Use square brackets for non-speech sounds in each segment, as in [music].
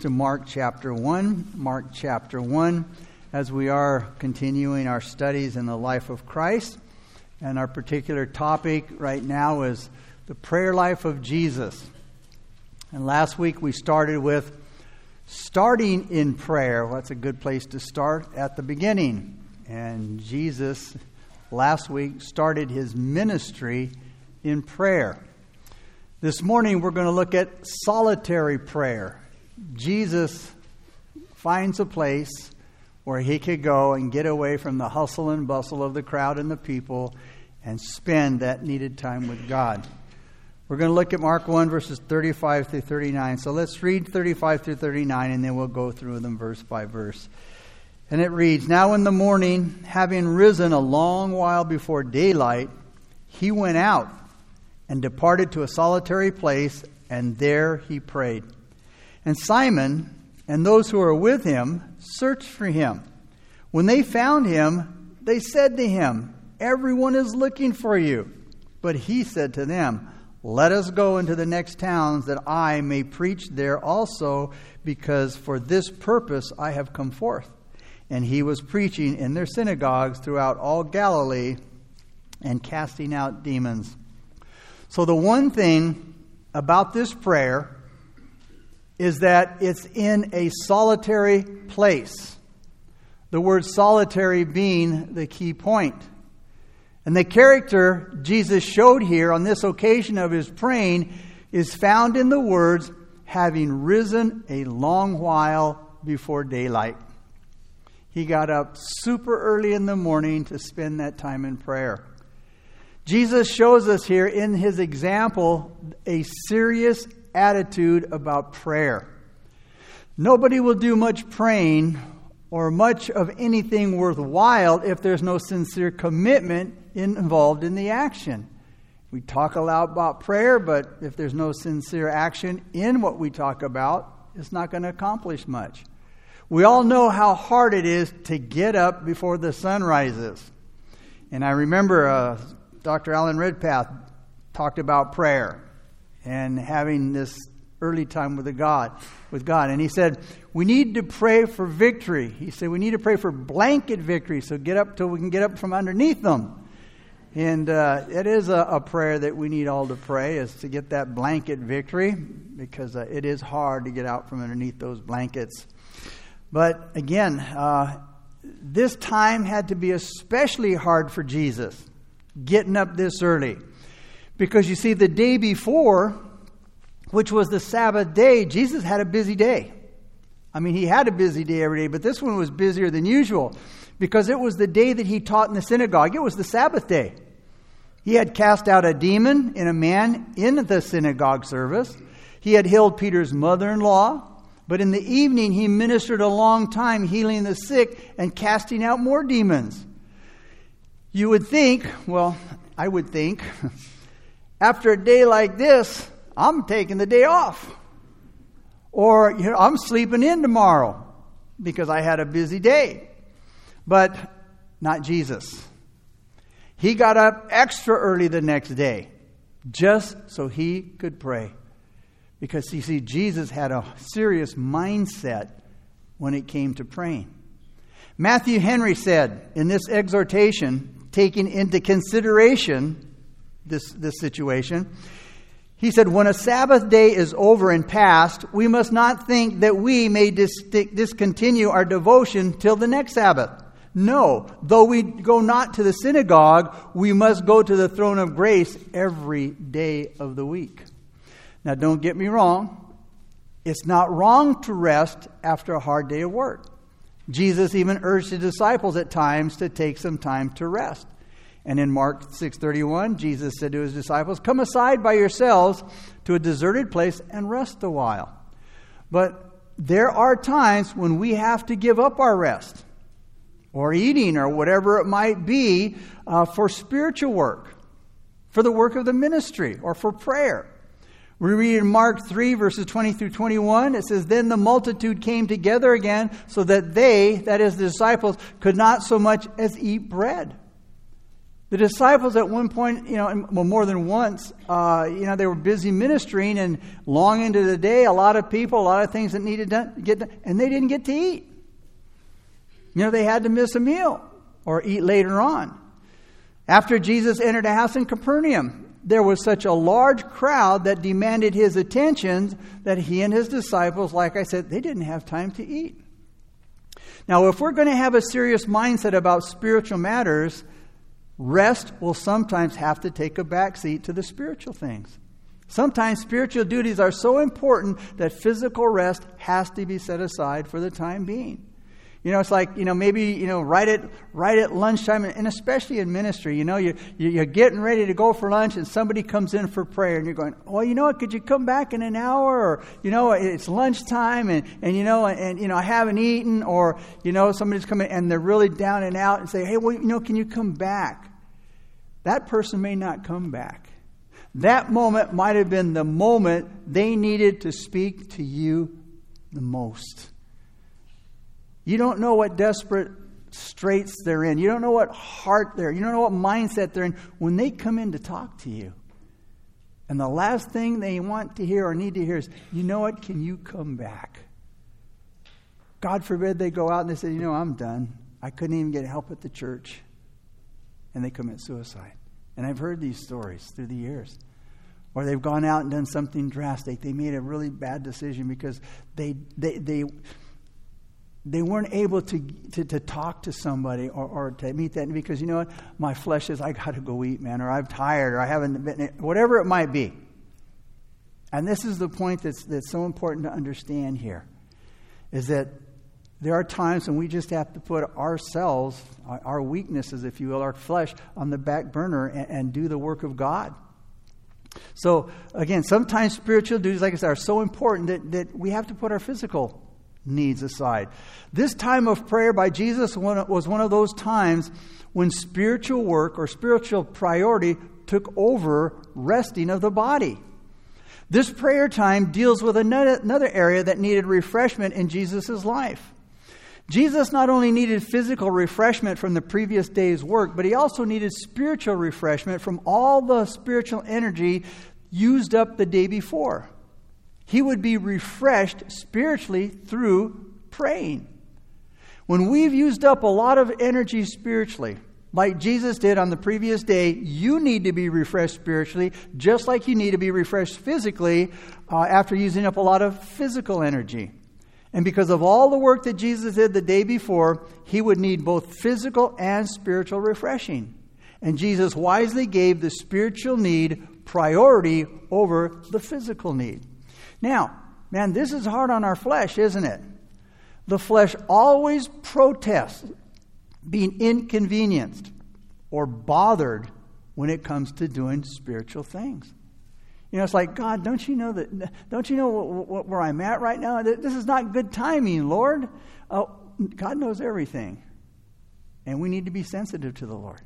to Mark chapter 1. Mark chapter 1, as we are continuing our studies in the life of Christ. And our particular topic right now is the prayer life of Jesus. And last week we started with starting in prayer. Well, that's a good place to start at the beginning. And Jesus, last week, started his ministry in prayer. This morning we're going to look at solitary prayer. Jesus finds a place where he could go and get away from the hustle and bustle of the crowd and the people and spend that needed time with God. We're going to look at Mark 1, verses 35 through 39. So let's read 35 through 39, and then we'll go through them verse by verse. And it reads Now in the morning, having risen a long while before daylight, he went out and departed to a solitary place, and there he prayed. And Simon and those who were with him searched for him. When they found him, they said to him, Everyone is looking for you. But he said to them, Let us go into the next towns that I may preach there also, because for this purpose I have come forth. And he was preaching in their synagogues throughout all Galilee and casting out demons. So, the one thing about this prayer is that it's in a solitary place. The word solitary being the key point. And the character Jesus showed here on this occasion of his praying is found in the words, having risen a long while before daylight. He got up super early in the morning to spend that time in prayer. Jesus shows us here in his example a serious attitude about prayer. Nobody will do much praying or much of anything worthwhile if there's no sincere commitment involved in the action. We talk a lot about prayer, but if there's no sincere action in what we talk about, it's not going to accomplish much. We all know how hard it is to get up before the sun rises. And I remember uh, Dr. Alan Redpath talked about prayer and having this early time with God, with God. And he said, we need to pray for victory. He said, we need to pray for blanket victory. So get up till we can get up from underneath them. And uh, it is a, a, prayer that we need all to pray is to get that blanket victory because uh, it is hard to get out from underneath those blankets. But again, uh, this time had to be especially hard for Jesus getting up this early. Because you see, the day before, which was the Sabbath day, Jesus had a busy day. I mean, he had a busy day every day, but this one was busier than usual because it was the day that he taught in the synagogue. It was the Sabbath day. He had cast out a demon in a man in the synagogue service. He had healed Peter's mother in law. But in the evening, he ministered a long time, healing the sick and casting out more demons. You would think, well, I would think, [laughs] after a day like this, I'm taking the day off. Or you know, I'm sleeping in tomorrow because I had a busy day. But not Jesus. He got up extra early the next day just so he could pray. Because you see, Jesus had a serious mindset when it came to praying. Matthew Henry said in this exhortation taking into consideration this, this situation. He said, When a Sabbath day is over and past, we must not think that we may dis- discontinue our devotion till the next Sabbath. No, though we go not to the synagogue, we must go to the throne of grace every day of the week. Now, don't get me wrong. It's not wrong to rest after a hard day of work. Jesus even urged his disciples at times to take some time to rest. And in Mark 6:31, Jesus said to his disciples, "Come aside by yourselves to a deserted place and rest a while." But there are times when we have to give up our rest or eating or whatever it might be uh, for spiritual work, for the work of the ministry, or for prayer. We read in Mark 3, verses 20 through 21, it says, Then the multitude came together again, so that they, that is the disciples, could not so much as eat bread. The disciples at one point, you know, well, more than once, uh, you know, they were busy ministering and long into the day, a lot of people, a lot of things that needed to get done, and they didn't get to eat. You know, they had to miss a meal or eat later on. After Jesus entered a house in Capernaum, there was such a large crowd that demanded his attention that he and his disciples, like I said, they didn't have time to eat. Now, if we're going to have a serious mindset about spiritual matters, Rest will sometimes have to take a backseat to the spiritual things. Sometimes spiritual duties are so important that physical rest has to be set aside for the time being. You know, it's like, you know, maybe, you know, right at, right at lunchtime, and especially in ministry, you know, you, you're getting ready to go for lunch and somebody comes in for prayer and you're going, oh, you know what, could you come back in an hour? Or, you know, it's lunchtime and, and you know, and, you know, I haven't eaten. Or, you know, somebody's coming and they're really down and out and say, hey, well, you know, can you come back? That person may not come back. That moment might have been the moment they needed to speak to you the most. You don't know what desperate straits they're in. You don't know what heart they're in. You don't know what mindset they're in when they come in to talk to you. And the last thing they want to hear or need to hear is, you know what, can you come back? God forbid they go out and they say, you know, I'm done. I couldn't even get help at the church. And they commit suicide. And I've heard these stories through the years. Or they've gone out and done something drastic. They made a really bad decision because they, they, they, they weren't able to, to, to talk to somebody or, or to meet that because you know what? My flesh says, I got to go eat, man, or I'm tired, or I haven't been, whatever it might be. And this is the point that's, that's so important to understand here is that there are times when we just have to put ourselves, our weaknesses, if you will, our flesh, on the back burner and, and do the work of God. So, again, sometimes spiritual duties, like I said, are so important that, that we have to put our physical needs aside. This time of prayer by Jesus was one of those times when spiritual work or spiritual priority took over resting of the body. This prayer time deals with another, another area that needed refreshment in Jesus' life. Jesus not only needed physical refreshment from the previous day's work, but he also needed spiritual refreshment from all the spiritual energy used up the day before. He would be refreshed spiritually through praying. When we've used up a lot of energy spiritually, like Jesus did on the previous day, you need to be refreshed spiritually, just like you need to be refreshed physically uh, after using up a lot of physical energy. And because of all the work that Jesus did the day before, he would need both physical and spiritual refreshing. And Jesus wisely gave the spiritual need priority over the physical need. Now, man, this is hard on our flesh, isn't it? The flesh always protests being inconvenienced or bothered when it comes to doing spiritual things. You know, it's like, God, don't you know that? Don't you know what, what, where I'm at right now? This is not good timing, Lord. Oh, God knows everything, and we need to be sensitive to the Lord.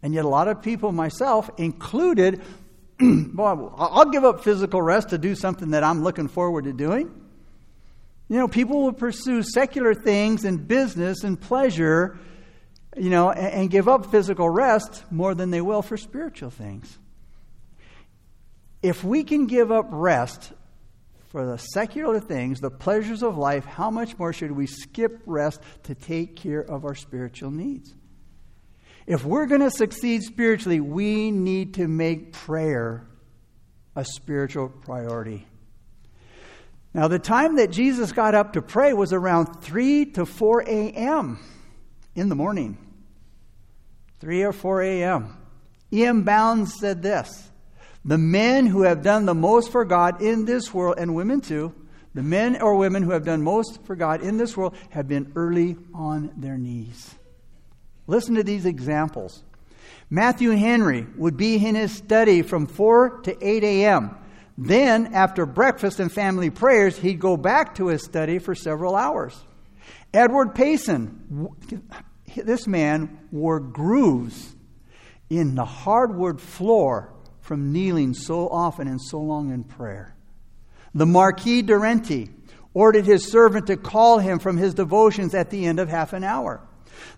And yet, a lot of people, myself included, [clears throat] boy, I'll give up physical rest to do something that I'm looking forward to doing. You know, people will pursue secular things and business and pleasure, you know, and, and give up physical rest more than they will for spiritual things. If we can give up rest for the secular things, the pleasures of life, how much more should we skip rest to take care of our spiritual needs? If we're going to succeed spiritually, we need to make prayer a spiritual priority. Now, the time that Jesus got up to pray was around 3 to 4 a.m. in the morning. 3 or 4 a.m. E.M. Bounds said this the men who have done the most for God in this world, and women too, the men or women who have done most for God in this world have been early on their knees. Listen to these examples. Matthew Henry would be in his study from 4 to 8 a.m. Then, after breakfast and family prayers, he'd go back to his study for several hours. Edward Payson, this man wore grooves in the hardwood floor from kneeling so often and so long in prayer. The Marquis de ordered his servant to call him from his devotions at the end of half an hour.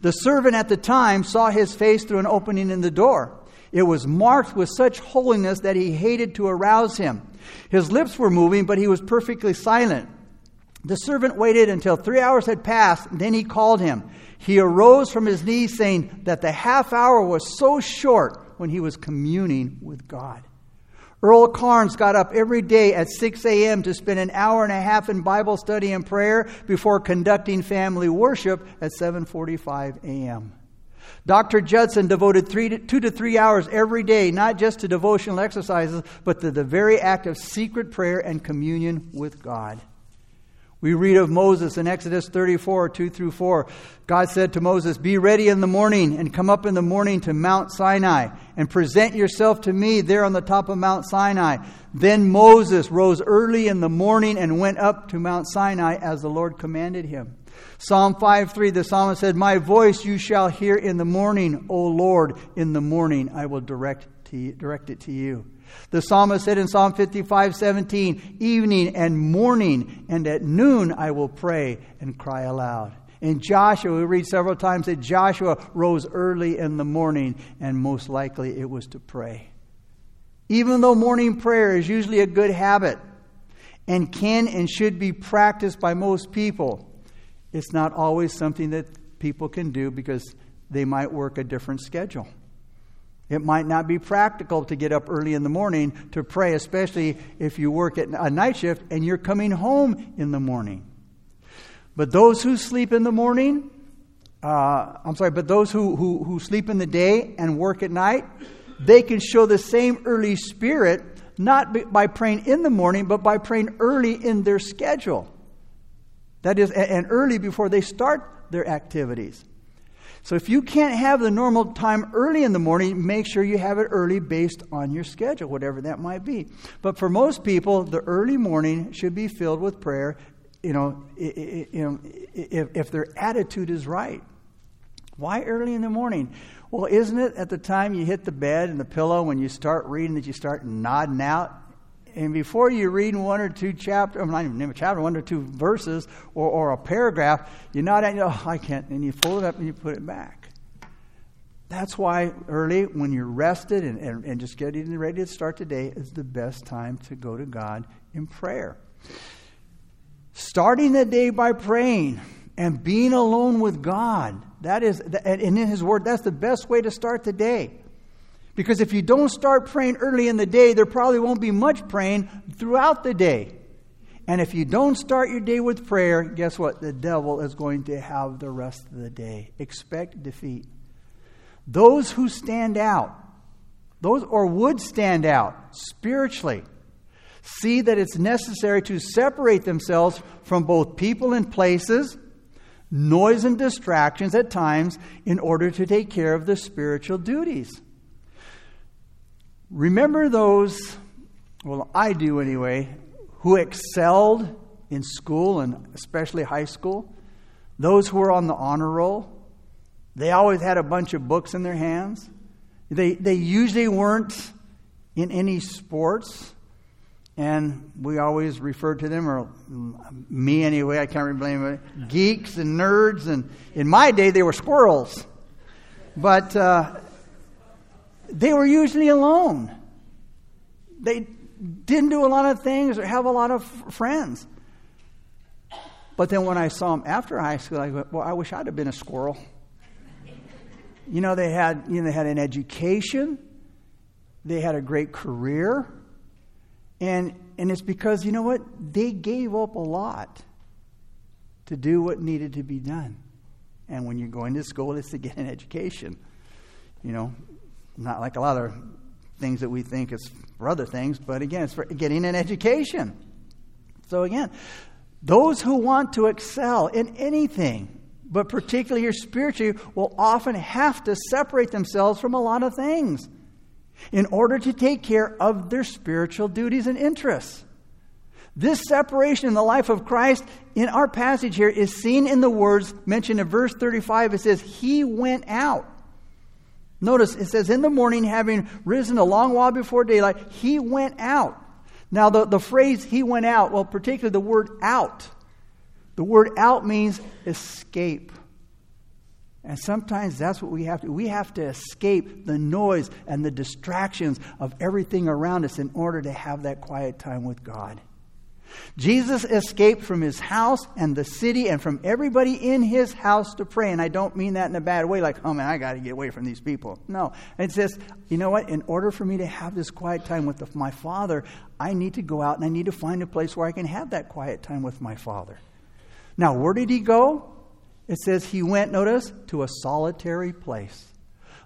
The servant at the time saw his face through an opening in the door. It was marked with such holiness that he hated to arouse him. His lips were moving, but he was perfectly silent. The servant waited until three hours had passed, then he called him. He arose from his knees, saying that the half hour was so short when he was communing with God. Earl Cairns got up every day at 6 a.m. to spend an hour and a half in Bible study and prayer before conducting family worship at 7:45 a.m. Dr. Judson devoted three to, two to three hours every day, not just to devotional exercises, but to the very act of secret prayer and communion with God. We read of Moses in Exodus 34, 2 through 4. God said to Moses, Be ready in the morning and come up in the morning to Mount Sinai and present yourself to me there on the top of Mount Sinai. Then Moses rose early in the morning and went up to Mount Sinai as the Lord commanded him. Psalm 5 3, the psalmist said, My voice you shall hear in the morning, O Lord. In the morning I will direct, to direct it to you. The psalmist said in Psalm 55 17, Evening and morning and at noon I will pray and cry aloud. In Joshua, we read several times that Joshua rose early in the morning, and most likely it was to pray. Even though morning prayer is usually a good habit and can and should be practiced by most people, it's not always something that people can do because they might work a different schedule. It might not be practical to get up early in the morning to pray, especially if you work at a night shift and you're coming home in the morning. But those who sleep in the morning, uh, I'm sorry, but those who, who, who sleep in the day and work at night, they can show the same early spirit, not by praying in the morning, but by praying early in their schedule. That is, and early before they start their activities. So if you can't have the normal time early in the morning, make sure you have it early based on your schedule, whatever that might be. But for most people, the early morning should be filled with prayer, you know, if, if their attitude is right. Why early in the morning? Well, isn't it at the time you hit the bed and the pillow when you start reading that you start nodding out? And before you read one or two chapters, I'm not even a chapter, one or two verses or, or a paragraph, you're not at, oh, I can't, and you fold it up and you put it back. That's why early, when you're rested and, and, and just getting ready to start the day, is the best time to go to God in prayer. Starting the day by praying and being alone with God, that is, and in His Word, that's the best way to start the day. Because if you don't start praying early in the day, there probably won't be much praying throughout the day. And if you don't start your day with prayer, guess what? The devil is going to have the rest of the day. Expect defeat. Those who stand out, those or would stand out spiritually, see that it's necessary to separate themselves from both people and places, noise and distractions at times, in order to take care of the spiritual duties. Remember those, well, I do anyway, who excelled in school and especially high school? Those who were on the honor roll? They always had a bunch of books in their hands. They, they usually weren't in any sports. And we always referred to them, or me anyway, I can't blame it, geeks and nerds. And in my day, they were squirrels. But uh, they were usually alone. They didn't do a lot of things or have a lot of friends. But then when I saw them after high school, I went, well, I wish I'd have been a squirrel. You know, they had, you know, they had an education, they had a great career, and, and it's because, you know what? They gave up a lot to do what needed to be done. And when you're going to school, it's to get an education. You know, not like a lot of things that we think is for other things, but again, it's for getting an education. So again, those who want to excel in anything, but particularly here spiritually, will often have to separate themselves from a lot of things in order to take care of their spiritual duties and interests. This separation in the life of Christ in our passage here is seen in the words mentioned in verse 35. It says, He went out. Notice it says, In the morning, having risen a long while before daylight, he went out. Now, the, the phrase he went out, well, particularly the word out, the word out means escape. And sometimes that's what we have to. We have to escape the noise and the distractions of everything around us in order to have that quiet time with God. Jesus escaped from his house and the city and from everybody in his house to pray. And I don't mean that in a bad way, like, oh man, I got to get away from these people. No. It says, you know what? In order for me to have this quiet time with the, my Father, I need to go out and I need to find a place where I can have that quiet time with my Father. Now, where did he go? It says he went, notice, to a solitary place.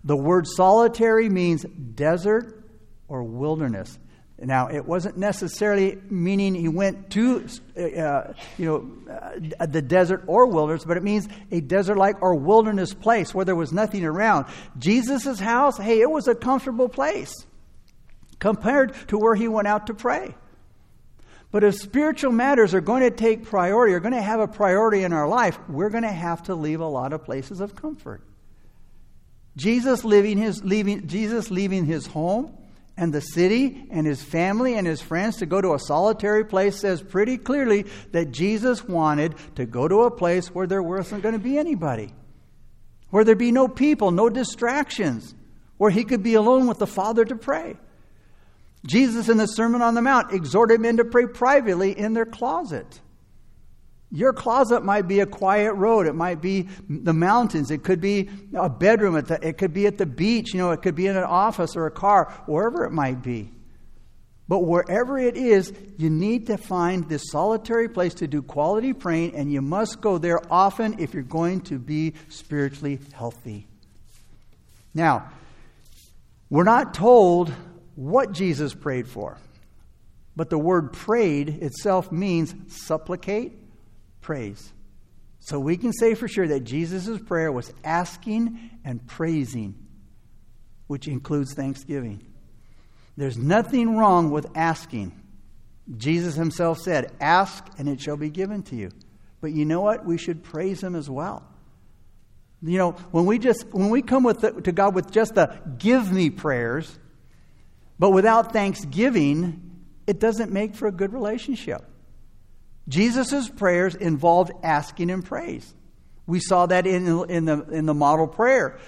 The word solitary means desert or wilderness. Now, it wasn't necessarily meaning he went to, uh, you know, uh, the desert or wilderness, but it means a desert-like or wilderness place where there was nothing around. Jesus' house, hey, it was a comfortable place compared to where he went out to pray. But if spiritual matters are going to take priority, are going to have a priority in our life, we're going to have to leave a lot of places of comfort. Jesus leaving his, leaving, Jesus leaving his home, and the city and his family and his friends to go to a solitary place says pretty clearly that Jesus wanted to go to a place where there wasn't going to be anybody, where there'd be no people, no distractions, where he could be alone with the Father to pray. Jesus in the Sermon on the Mount exhorted men to pray privately in their closet. Your closet might be a quiet road. It might be the mountains. It could be a bedroom. At the, it could be at the beach. You know, it could be in an office or a car, wherever it might be. But wherever it is, you need to find this solitary place to do quality praying, and you must go there often if you're going to be spiritually healthy. Now, we're not told what Jesus prayed for, but the word prayed itself means supplicate praise. So we can say for sure that Jesus' prayer was asking and praising, which includes thanksgiving. There's nothing wrong with asking. Jesus himself said, Ask and it shall be given to you. But you know what? We should praise him as well. You know, when we just when we come with the, to God with just the give me prayers, but without thanksgiving, it doesn't make for a good relationship. Jesus' prayers involved asking and praise. We saw that in, in, the, in the model prayer.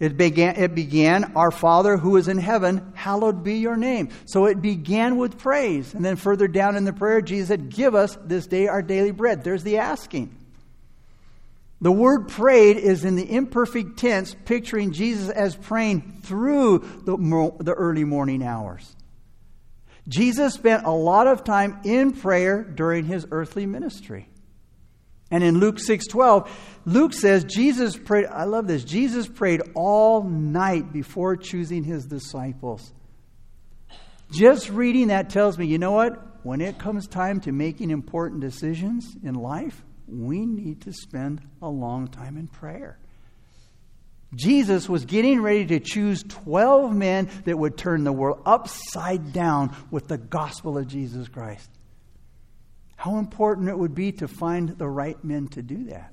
It began, it began, Our Father who is in heaven, hallowed be your name. So it began with praise. And then further down in the prayer, Jesus said, Give us this day our daily bread. There's the asking. The word prayed is in the imperfect tense, picturing Jesus as praying through the, the early morning hours. Jesus spent a lot of time in prayer during his earthly ministry. And in Luke 6:12, Luke says Jesus prayed, I love this. Jesus prayed all night before choosing his disciples. Just reading that tells me, you know what? When it comes time to making important decisions in life, we need to spend a long time in prayer. Jesus was getting ready to choose 12 men that would turn the world upside down with the gospel of Jesus Christ. How important it would be to find the right men to do that.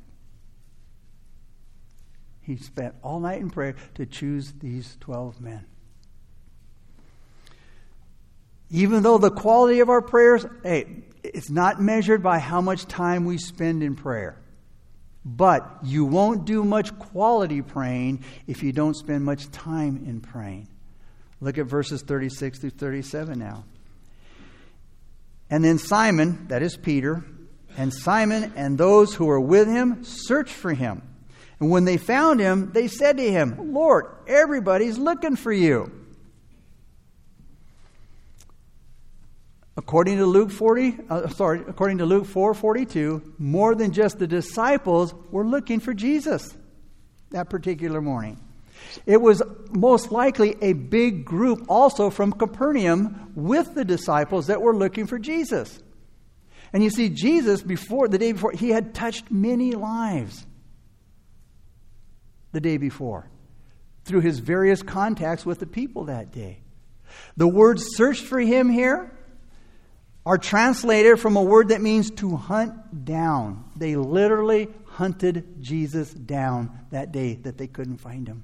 He spent all night in prayer to choose these 12 men. Even though the quality of our prayers, hey, it's not measured by how much time we spend in prayer. But you won't do much quality praying if you don't spend much time in praying. Look at verses 36 through 37 now. And then Simon, that is Peter, and Simon and those who were with him searched for him. And when they found him, they said to him, Lord, everybody's looking for you. According to Luke 40, uh, sorry, according to Luke 4:42, more than just the disciples were looking for Jesus that particular morning. It was most likely a big group also from Capernaum with the disciples that were looking for Jesus. And you see, Jesus, before the day before, he had touched many lives the day before through his various contacts with the people that day. The word searched for him here are translated from a word that means to hunt down. They literally hunted Jesus down that day that they couldn't find him.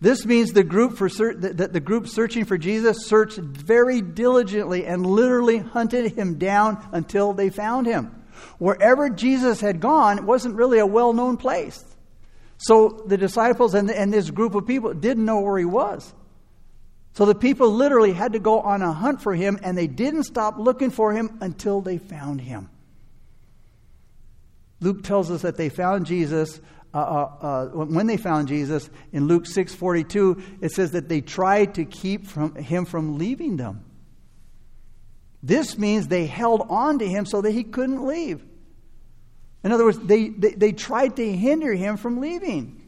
This means the group for that the group searching for Jesus searched very diligently and literally hunted him down until they found him. Wherever Jesus had gone, it wasn't really a well-known place. So the disciples and, and this group of people didn't know where he was. So the people literally had to go on a hunt for him, and they didn't stop looking for him until they found him. Luke tells us that they found Jesus. Uh, uh, uh, when they found Jesus in Luke 6:42, it says that they tried to keep from, him from leaving them. This means they held on to him so that he couldn't leave. In other words, they, they, they tried to hinder him from leaving.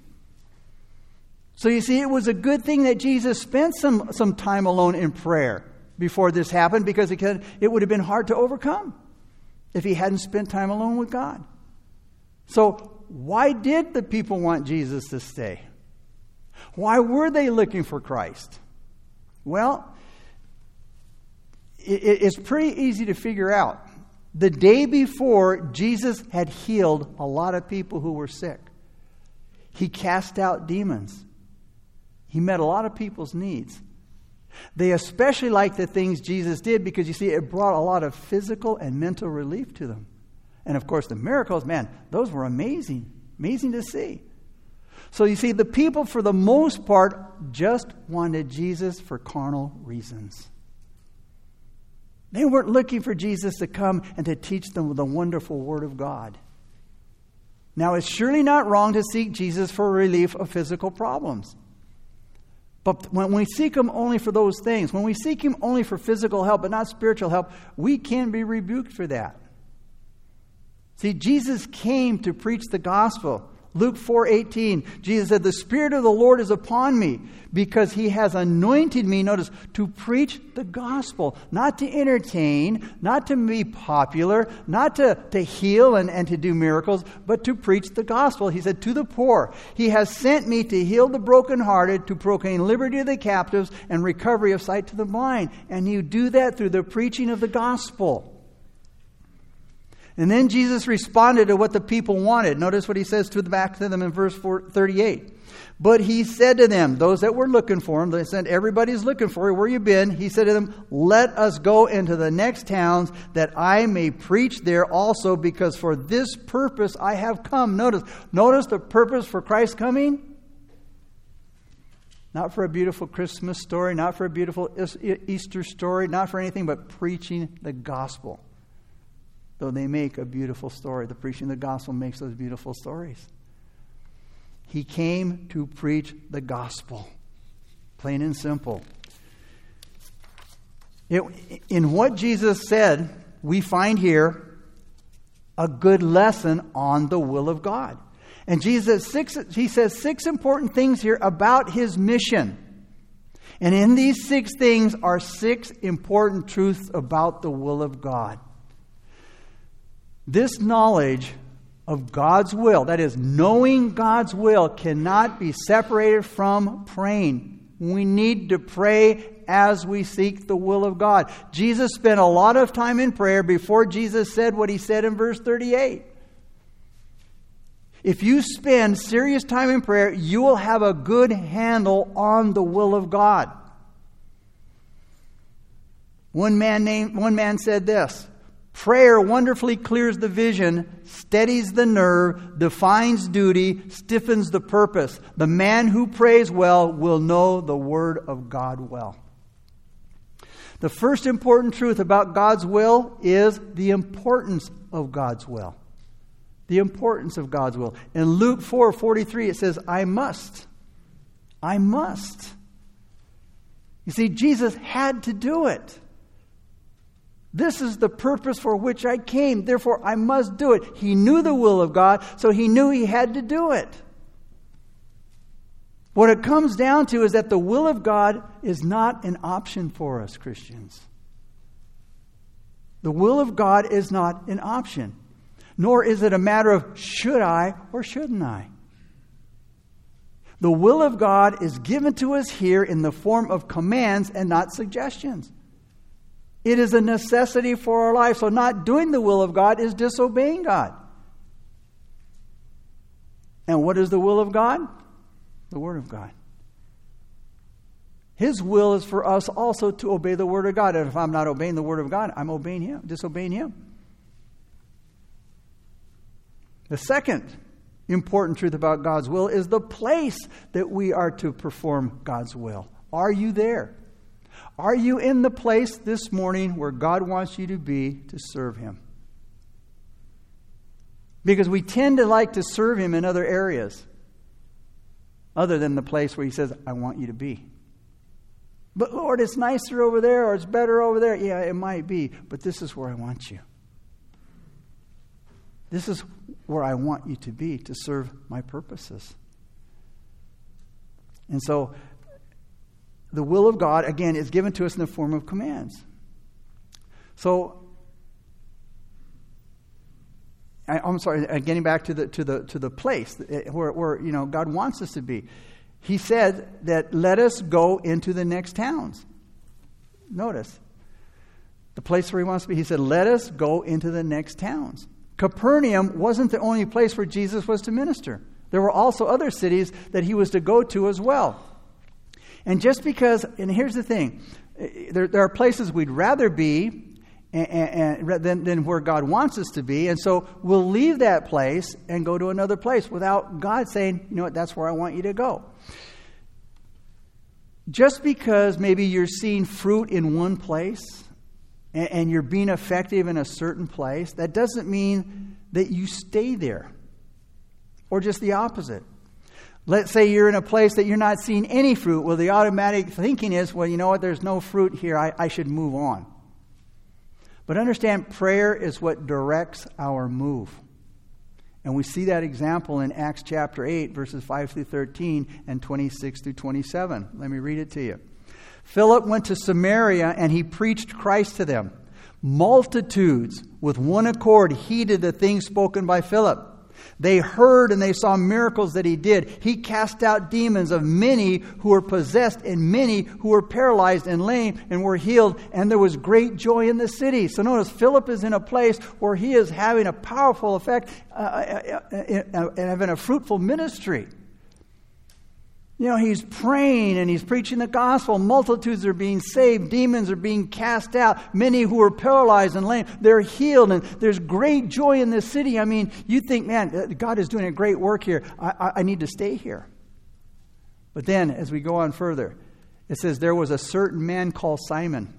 So you see, it was a good thing that Jesus spent some, some time alone in prayer before this happened because it, could, it would have been hard to overcome if he hadn't spent time alone with God. So, why did the people want Jesus to stay? Why were they looking for Christ? Well, it's pretty easy to figure out. The day before, Jesus had healed a lot of people who were sick. He cast out demons. He met a lot of people's needs. They especially liked the things Jesus did because you see, it brought a lot of physical and mental relief to them. And of course, the miracles, man, those were amazing. Amazing to see. So you see, the people, for the most part, just wanted Jesus for carnal reasons. They weren't looking for Jesus to come and to teach them the wonderful Word of God. Now, it's surely not wrong to seek Jesus for relief of physical problems. But when we seek Him only for those things, when we seek Him only for physical help but not spiritual help, we can be rebuked for that. See, Jesus came to preach the gospel. Luke 4:18, Jesus said, "The spirit of the Lord is upon me because he has anointed me, notice, to preach the gospel, not to entertain, not to be popular, not to, to heal and, and to do miracles, but to preach the gospel." He said, "To the poor. He has sent me to heal the brokenhearted, to proclaim liberty to the captives and recovery of sight to the blind." And you do that through the preaching of the gospel. And then Jesus responded to what the people wanted. Notice what he says to the back to them in verse 38. But he said to them, those that were looking for him, they said, Everybody's looking for you. Where you been? He said to them, Let us go into the next towns that I may preach there also, because for this purpose I have come. Notice, notice the purpose for Christ coming? Not for a beautiful Christmas story, not for a beautiful Easter story, not for anything but preaching the gospel though they make a beautiful story. The preaching of the gospel makes those beautiful stories. He came to preach the gospel, plain and simple. It, in what Jesus said, we find here a good lesson on the will of God. And Jesus six, he says six important things here about his mission. And in these six things are six important truths about the will of God. This knowledge of God's will, that is, knowing God's will, cannot be separated from praying. We need to pray as we seek the will of God. Jesus spent a lot of time in prayer before Jesus said what he said in verse 38. If you spend serious time in prayer, you will have a good handle on the will of God. One man named one man said this Prayer wonderfully clears the vision, steadies the nerve, defines duty, stiffens the purpose. The man who prays well will know the Word of God well. The first important truth about God's will is the importance of God's will. The importance of God's will. In Luke 4 43, it says, I must. I must. You see, Jesus had to do it. This is the purpose for which I came. Therefore, I must do it. He knew the will of God, so he knew he had to do it. What it comes down to is that the will of God is not an option for us, Christians. The will of God is not an option, nor is it a matter of should I or shouldn't I. The will of God is given to us here in the form of commands and not suggestions. It is a necessity for our life. So, not doing the will of God is disobeying God. And what is the will of God? The Word of God. His will is for us also to obey the Word of God. And if I'm not obeying the Word of God, I'm obeying Him, disobeying Him. The second important truth about God's will is the place that we are to perform God's will. Are you there? Are you in the place this morning where God wants you to be to serve Him? Because we tend to like to serve Him in other areas other than the place where He says, I want you to be. But Lord, it's nicer over there or it's better over there. Yeah, it might be, but this is where I want you. This is where I want you to be to serve my purposes. And so, the will of God, again, is given to us in the form of commands. So, I, am sorry, uh, getting back to the, to the, to the place where, where you know, God wants us to be. He said that let us go into the next towns. Notice the place where he wants to be. He said, let us go into the next towns. Capernaum wasn't the only place where Jesus was to minister. There were also other cities that he was to go to as well. And just because, and here's the thing eh, eh, there, there are places we'd rather be and, and, than, than where God wants us to be. And so we'll leave that place and go to another place without God saying, you know what, that's where I want you to go. Just because maybe you're seeing fruit in one place and, and you're being effective in a certain place, that doesn't mean that you stay there. Or just the opposite. Let's say you're in a place that you're not seeing any fruit. Well, the automatic thinking is, well, you know what, there's no fruit here. I, I should move on. But understand, prayer is what directs our move. And we see that example in Acts chapter 8, verses 5 through 13 and 26 through 27. Let me read it to you. Philip went to Samaria and he preached Christ to them. Multitudes with one accord heeded the things spoken by Philip. They heard and they saw miracles that he did. He cast out demons of many who were possessed and many who were paralyzed and lame and were healed. And there was great joy in the city. So notice Philip is in a place where he is having a powerful effect uh, uh, uh, uh and having a fruitful ministry. You know, he's praying and he's preaching the gospel. Multitudes are being saved. Demons are being cast out. Many who are paralyzed and lame, they're healed. And there's great joy in this city. I mean, you think, man, uh, God is doing a great work here. I, I, I need to stay here. But then, as we go on further, it says, There was a certain man called Simon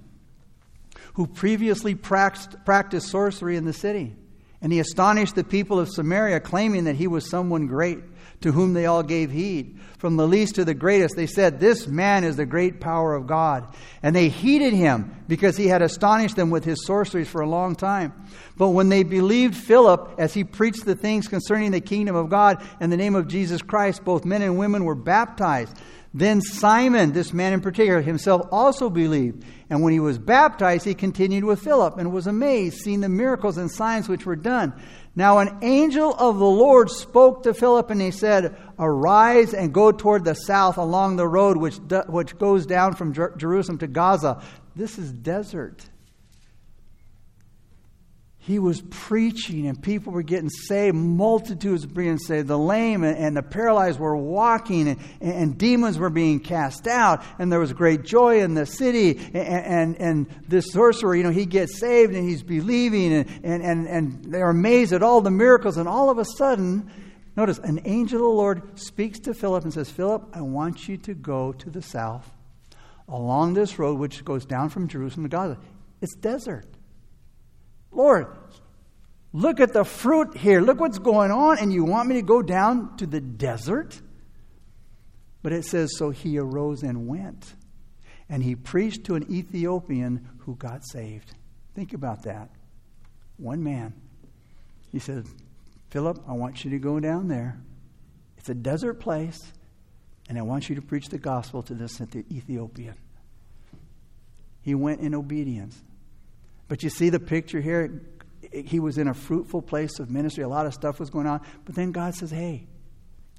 who previously practiced, practiced sorcery in the city. And he astonished the people of Samaria, claiming that he was someone great to whom they all gave heed. From the least to the greatest, they said, This man is the great power of God. And they heeded him because he had astonished them with his sorceries for a long time. But when they believed Philip as he preached the things concerning the kingdom of God and the name of Jesus Christ, both men and women were baptized. Then Simon, this man in particular, himself also believed. And when he was baptized, he continued with Philip and was amazed, seeing the miracles and signs which were done. Now, an angel of the Lord spoke to Philip, and he said, Arise and go toward the south along the road which, which goes down from Jerusalem to Gaza. This is desert he was preaching and people were getting saved. Multitudes were being saved. The lame and, the paralyzed were walking and, and, demons were being cast out. And there was great joy in the city. And, and, and this sorcerer, you know, he gets saved and he's believing and, and, and, and they're amazed at all the miracles. And all of a sudden, notice, an angel of the Lord speaks to Philip and says, Philip, I want you to go to the south along this road which goes down from Jerusalem to Gaza. It's desert. Lord, look at the fruit here. Look what's going on, and you want me to go down to the desert? But it says, So he arose and went, and he preached to an Ethiopian who got saved. Think about that. One man. He said, Philip, I want you to go down there. It's a desert place, and I want you to preach the gospel to this Ethiopian. He went in obedience. But you see the picture here? He was in a fruitful place of ministry. A lot of stuff was going on. But then God says, Hey,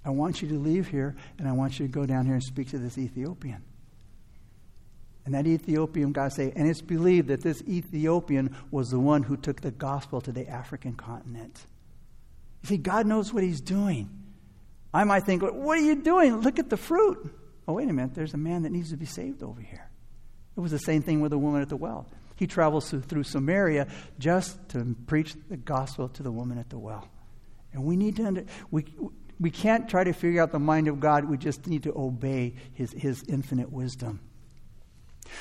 I want you to leave here and I want you to go down here and speak to this Ethiopian. And that Ethiopian, God say, and it's believed that this Ethiopian was the one who took the gospel to the African continent. You see, God knows what He's doing. I might think, what are you doing? Look at the fruit. Oh, wait a minute. There's a man that needs to be saved over here. It was the same thing with the woman at the well. He travels through Samaria just to preach the gospel to the woman at the well. And we need to, under, we, we can't try to figure out the mind of God. We just need to obey his, his infinite wisdom.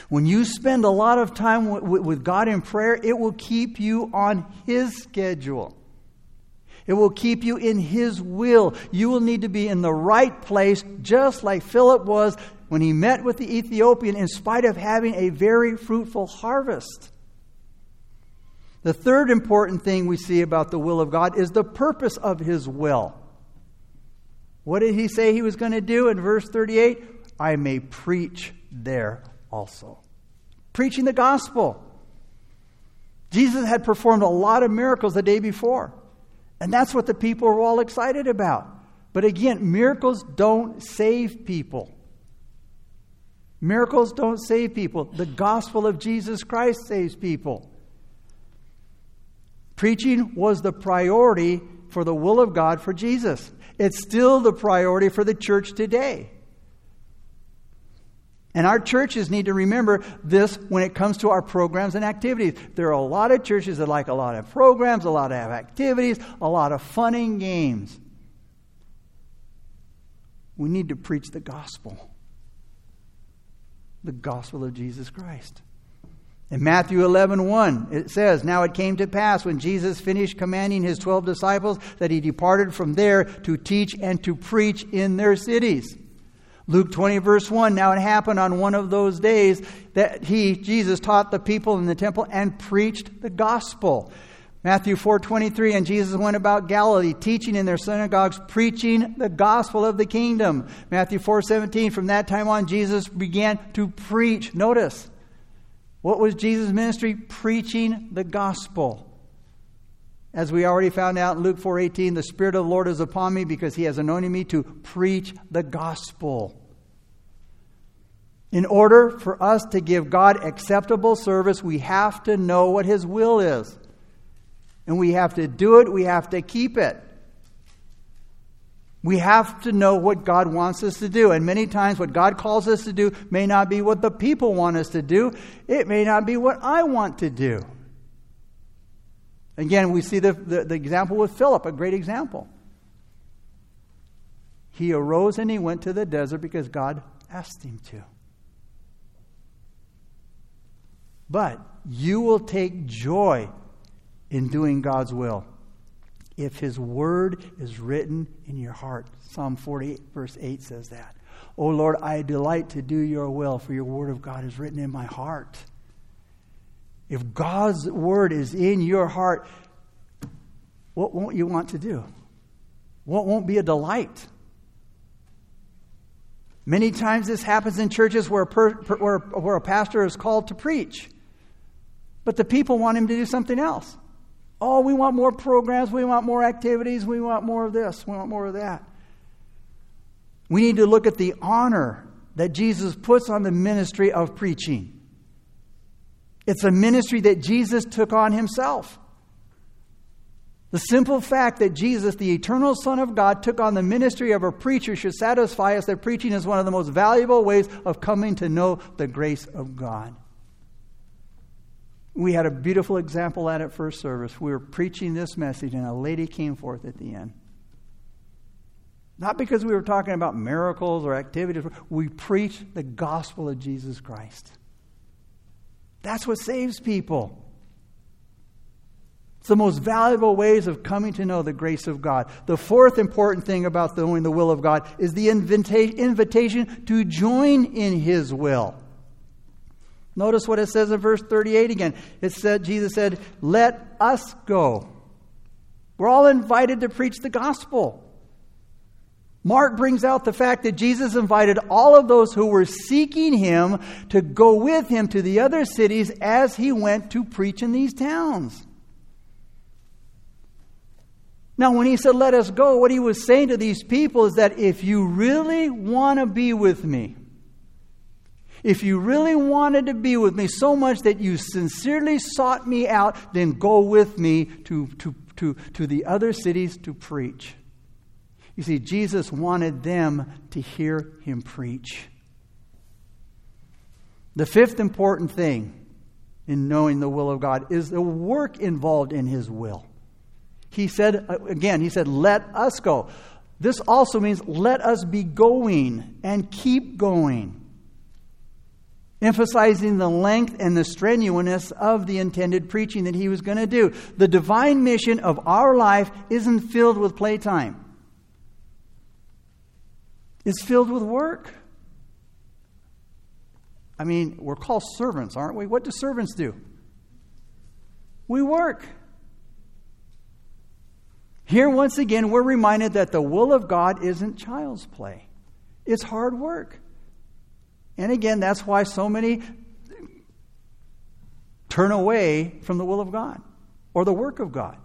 When you spend a lot of time with God in prayer, it will keep you on His schedule. It will keep you in His will. You will need to be in the right place, just like Philip was when he met with the Ethiopian, in spite of having a very fruitful harvest. The third important thing we see about the will of God is the purpose of His will. What did He say He was going to do in verse 38? I may preach there also. Preaching the gospel. Jesus had performed a lot of miracles the day before. And that's what the people were all excited about. But again, miracles don't save people. Miracles don't save people. The gospel of Jesus Christ saves people. Preaching was the priority for the will of God for Jesus. It's still the priority for the church today. And our churches need to remember this when it comes to our programs and activities. There are a lot of churches that like a lot of programs, a lot of activities, a lot of fun and games. We need to preach the gospel the gospel of Jesus Christ. In Matthew 11, 1, it says, Now it came to pass when Jesus finished commanding his 12 disciples that he departed from there to teach and to preach in their cities. Luke 20, verse 1 Now it happened on one of those days that he, Jesus, taught the people in the temple and preached the gospel. Matthew 4:23 and Jesus went about Galilee teaching in their synagogues preaching the gospel of the kingdom. Matthew 4:17 from that time on Jesus began to preach. Notice what was Jesus' ministry? Preaching the gospel. As we already found out in Luke 4:18, the spirit of the Lord is upon me because he has anointed me to preach the gospel. In order for us to give God acceptable service, we have to know what his will is. And we have to do it, we have to keep it. We have to know what God wants us to do. And many times, what God calls us to do may not be what the people want us to do, it may not be what I want to do. Again, we see the, the, the, example with Philip, a great example. He arose and he went to the desert because God asked him to. But you will take joy in doing God's will if his word is written in your heart. Psalm 48, verse 8 says that. Oh Lord, I delight to do your will, for your word of God is written in my heart. If God's word is in your heart, what won't you want to do? What won't be a delight? Many times this happens in churches where a, per, where, where a pastor is called to preach, but the people want him to do something else. Oh, we want more programs, we want more activities, we want more of this, we want more of that. We need to look at the honor that Jesus puts on the ministry of preaching. It's a ministry that Jesus took on himself. The simple fact that Jesus, the eternal Son of God, took on the ministry of a preacher should satisfy us that preaching is one of the most valuable ways of coming to know the grace of God. We had a beautiful example at it first service. We were preaching this message, and a lady came forth at the end. Not because we were talking about miracles or activities, we preached the gospel of Jesus Christ. That's what saves people. It's the most valuable ways of coming to know the grace of God. The fourth important thing about knowing the will of God is the invita- invitation to join in His will. Notice what it says in verse 38 again. It said, Jesus said, Let us go. We're all invited to preach the gospel. Mark brings out the fact that Jesus invited all of those who were seeking him to go with him to the other cities as he went to preach in these towns. Now, when he said, Let us go, what he was saying to these people is that if you really want to be with me, if you really wanted to be with me so much that you sincerely sought me out, then go with me to, to, to, to the other cities to preach. You see, Jesus wanted them to hear him preach. The fifth important thing in knowing the will of God is the work involved in his will. He said, again, he said, let us go. This also means let us be going and keep going emphasizing the length and the strenuousness of the intended preaching that he was going to do. The divine mission of our life isn't filled with playtime, it's filled with work. I mean, we're called servants, aren't we? What do servants do? We work. Here, once again, we're reminded that the will of God isn't child's play, it's hard work. And again, that's why so many turn away from the will of God or the work of God.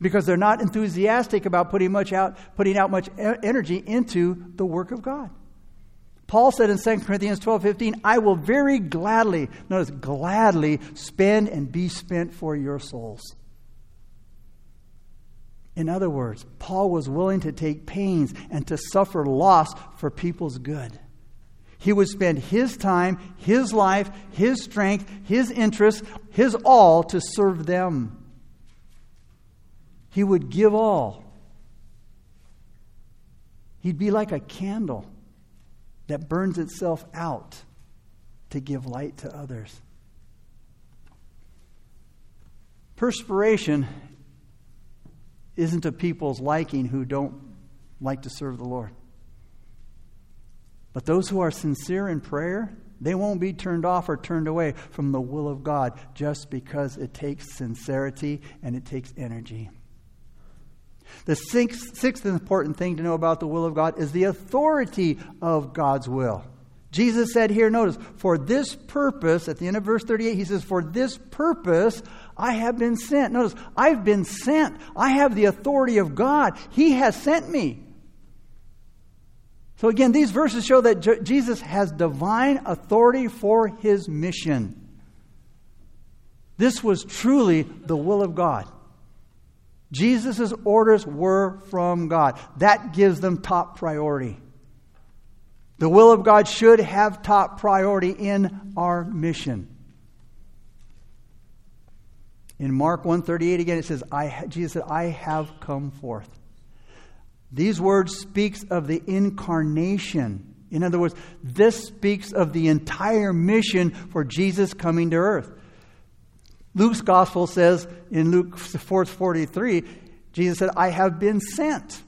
Because they're not enthusiastic about putting much out putting out much energy into the work of God. Paul said in 2 Corinthians 12 15, I will very gladly, notice, gladly spend and be spent for your souls. In other words, Paul was willing to take pains and to suffer loss for people's good. He would spend his time, his life, his strength, his interests, his all to serve them. He would give all. He'd be like a candle that burns itself out to give light to others. Perspiration isn't a people's liking who don't like to serve the Lord. But those who are sincere in prayer, they won't be turned off or turned away from the will of God just because it takes sincerity and it takes energy. The sixth, sixth important thing to know about the will of God is the authority of God's will. Jesus said here, notice, for this purpose, at the end of verse 38, he says, For this purpose I have been sent. Notice, I've been sent. I have the authority of God. He has sent me. So, again, these verses show that Jesus has divine authority for his mission. This was truly the will of God. Jesus' orders were from God. That gives them top priority. The will of God should have top priority in our mission. In Mark 138 again it says I Jesus said I have come forth. These words speaks of the incarnation. In other words, this speaks of the entire mission for Jesus coming to earth. Luke's gospel says in Luke 4:43, Jesus said, "I have been sent,"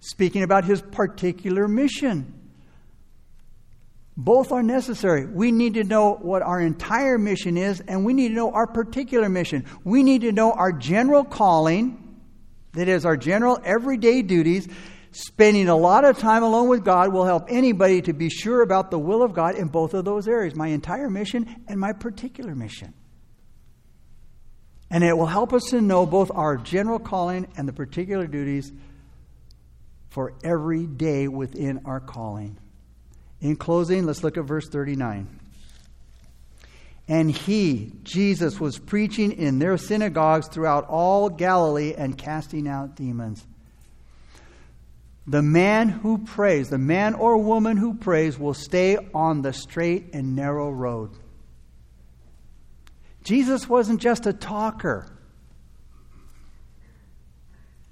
speaking about his particular mission. Both are necessary. We need to know what our entire mission is, and we need to know our particular mission. We need to know our general calling that is, our general everyday duties. Spending a lot of time alone with God will help anybody to be sure about the will of God in both of those areas my entire mission and my particular mission. And it will help us to know both our general calling and the particular duties for every day within our calling. In closing, let's look at verse 39. And he, Jesus, was preaching in their synagogues throughout all Galilee and casting out demons. The man who prays, the man or woman who prays, will stay on the straight and narrow road. Jesus wasn't just a talker.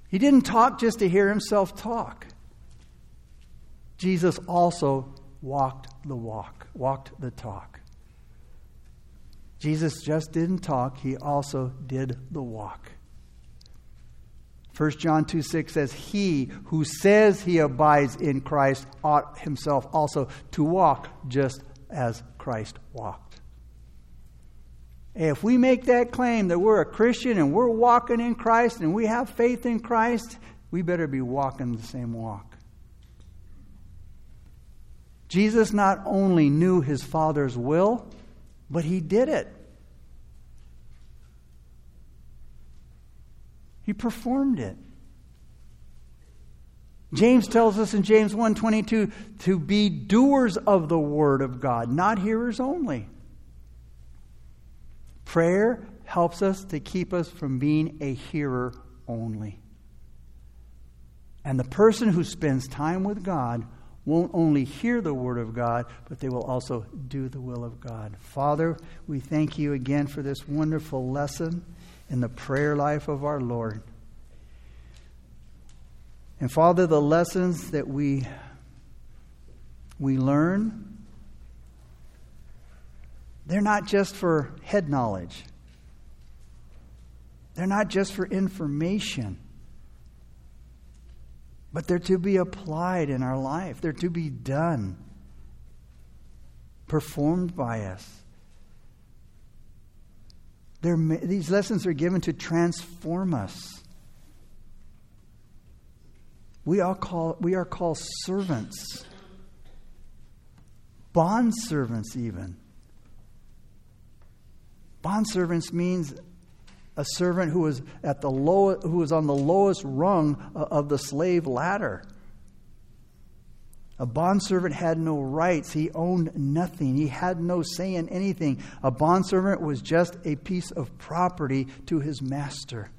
He didn't talk just to hear himself talk. Jesus also walked the walk, walked the talk. Jesus just didn't talk, he also did the walk. 1 John 2 6 says, He who says he abides in Christ ought himself also to walk just as Christ walked. If we make that claim that we're a Christian and we're walking in Christ and we have faith in Christ, we better be walking the same walk. Jesus not only knew his Father's will, but he did it. He performed it. James tells us in James 1:22 to be doers of the word of God, not hearers only. Prayer helps us to keep us from being a hearer only. And the person who spends time with God won't only hear the word of God, but they will also do the will of God. Father, we thank you again for this wonderful lesson in the prayer life of our Lord. And Father, the lessons that we we learn they're not just for head knowledge. They're not just for information. But they're to be applied in our life. They're to be done, performed by us. They're, these lessons are given to transform us. We, all call, we are called servants, bond servants, even. Bond servants means a servant who was at the low, who was on the lowest rung of the slave ladder. A bondservant had no rights. He owned nothing. He had no say in anything. A bondservant was just a piece of property to his master.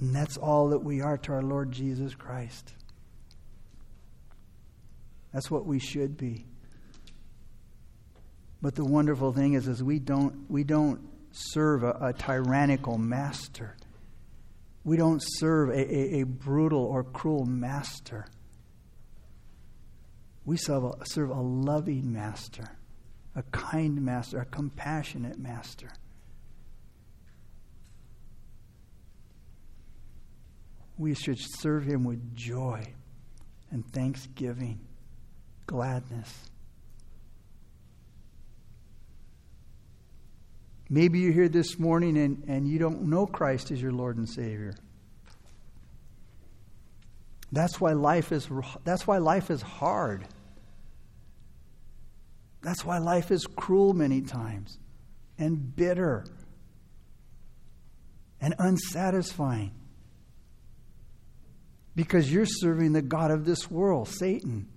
And that's all that we are to our Lord Jesus Christ. That's what we should be. But the wonderful thing is, is we don't, we don't serve a, a tyrannical master. We don't serve a, a, a brutal or cruel master. We serve a, serve a loving master, a kind master, a compassionate master. We should serve him with joy and thanksgiving, gladness. Maybe you're here this morning and, and you don't know Christ as your Lord and Savior. That's why life is that's why life is hard. That's why life is cruel many times and bitter and unsatisfying. Because you're serving the God of this world, Satan.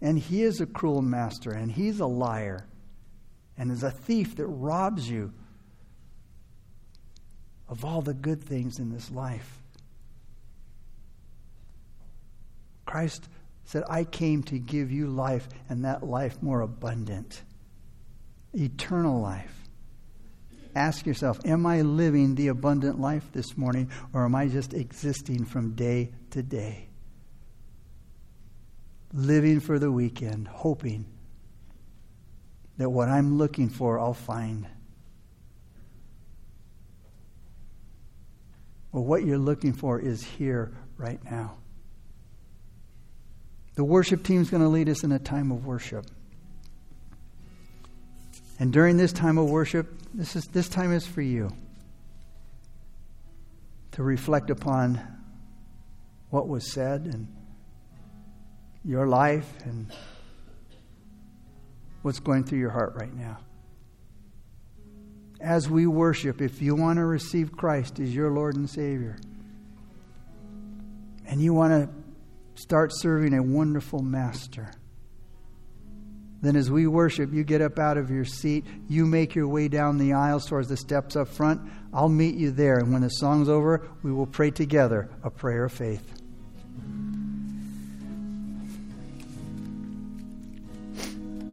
And he is a cruel master and he's a liar and is a thief that robs you of all the good things in this life. Christ said, I came to give you life, and that life more abundant, eternal life. Ask yourself, am I living the abundant life this morning, or am I just existing from day to day? Living for the weekend, hoping that what I'm looking for, I'll find. Well, what you're looking for is here right now. The worship team is going to lead us in a time of worship. And during this time of worship, this, is, this time is for you to reflect upon what was said and your life and what's going through your heart right now. As we worship, if you want to receive Christ as your Lord and Savior, and you want to start serving a wonderful Master, then as we worship, you get up out of your seat, you make your way down the aisles towards the steps up front. I'll meet you there, and when the song's over, we will pray together a prayer of faith.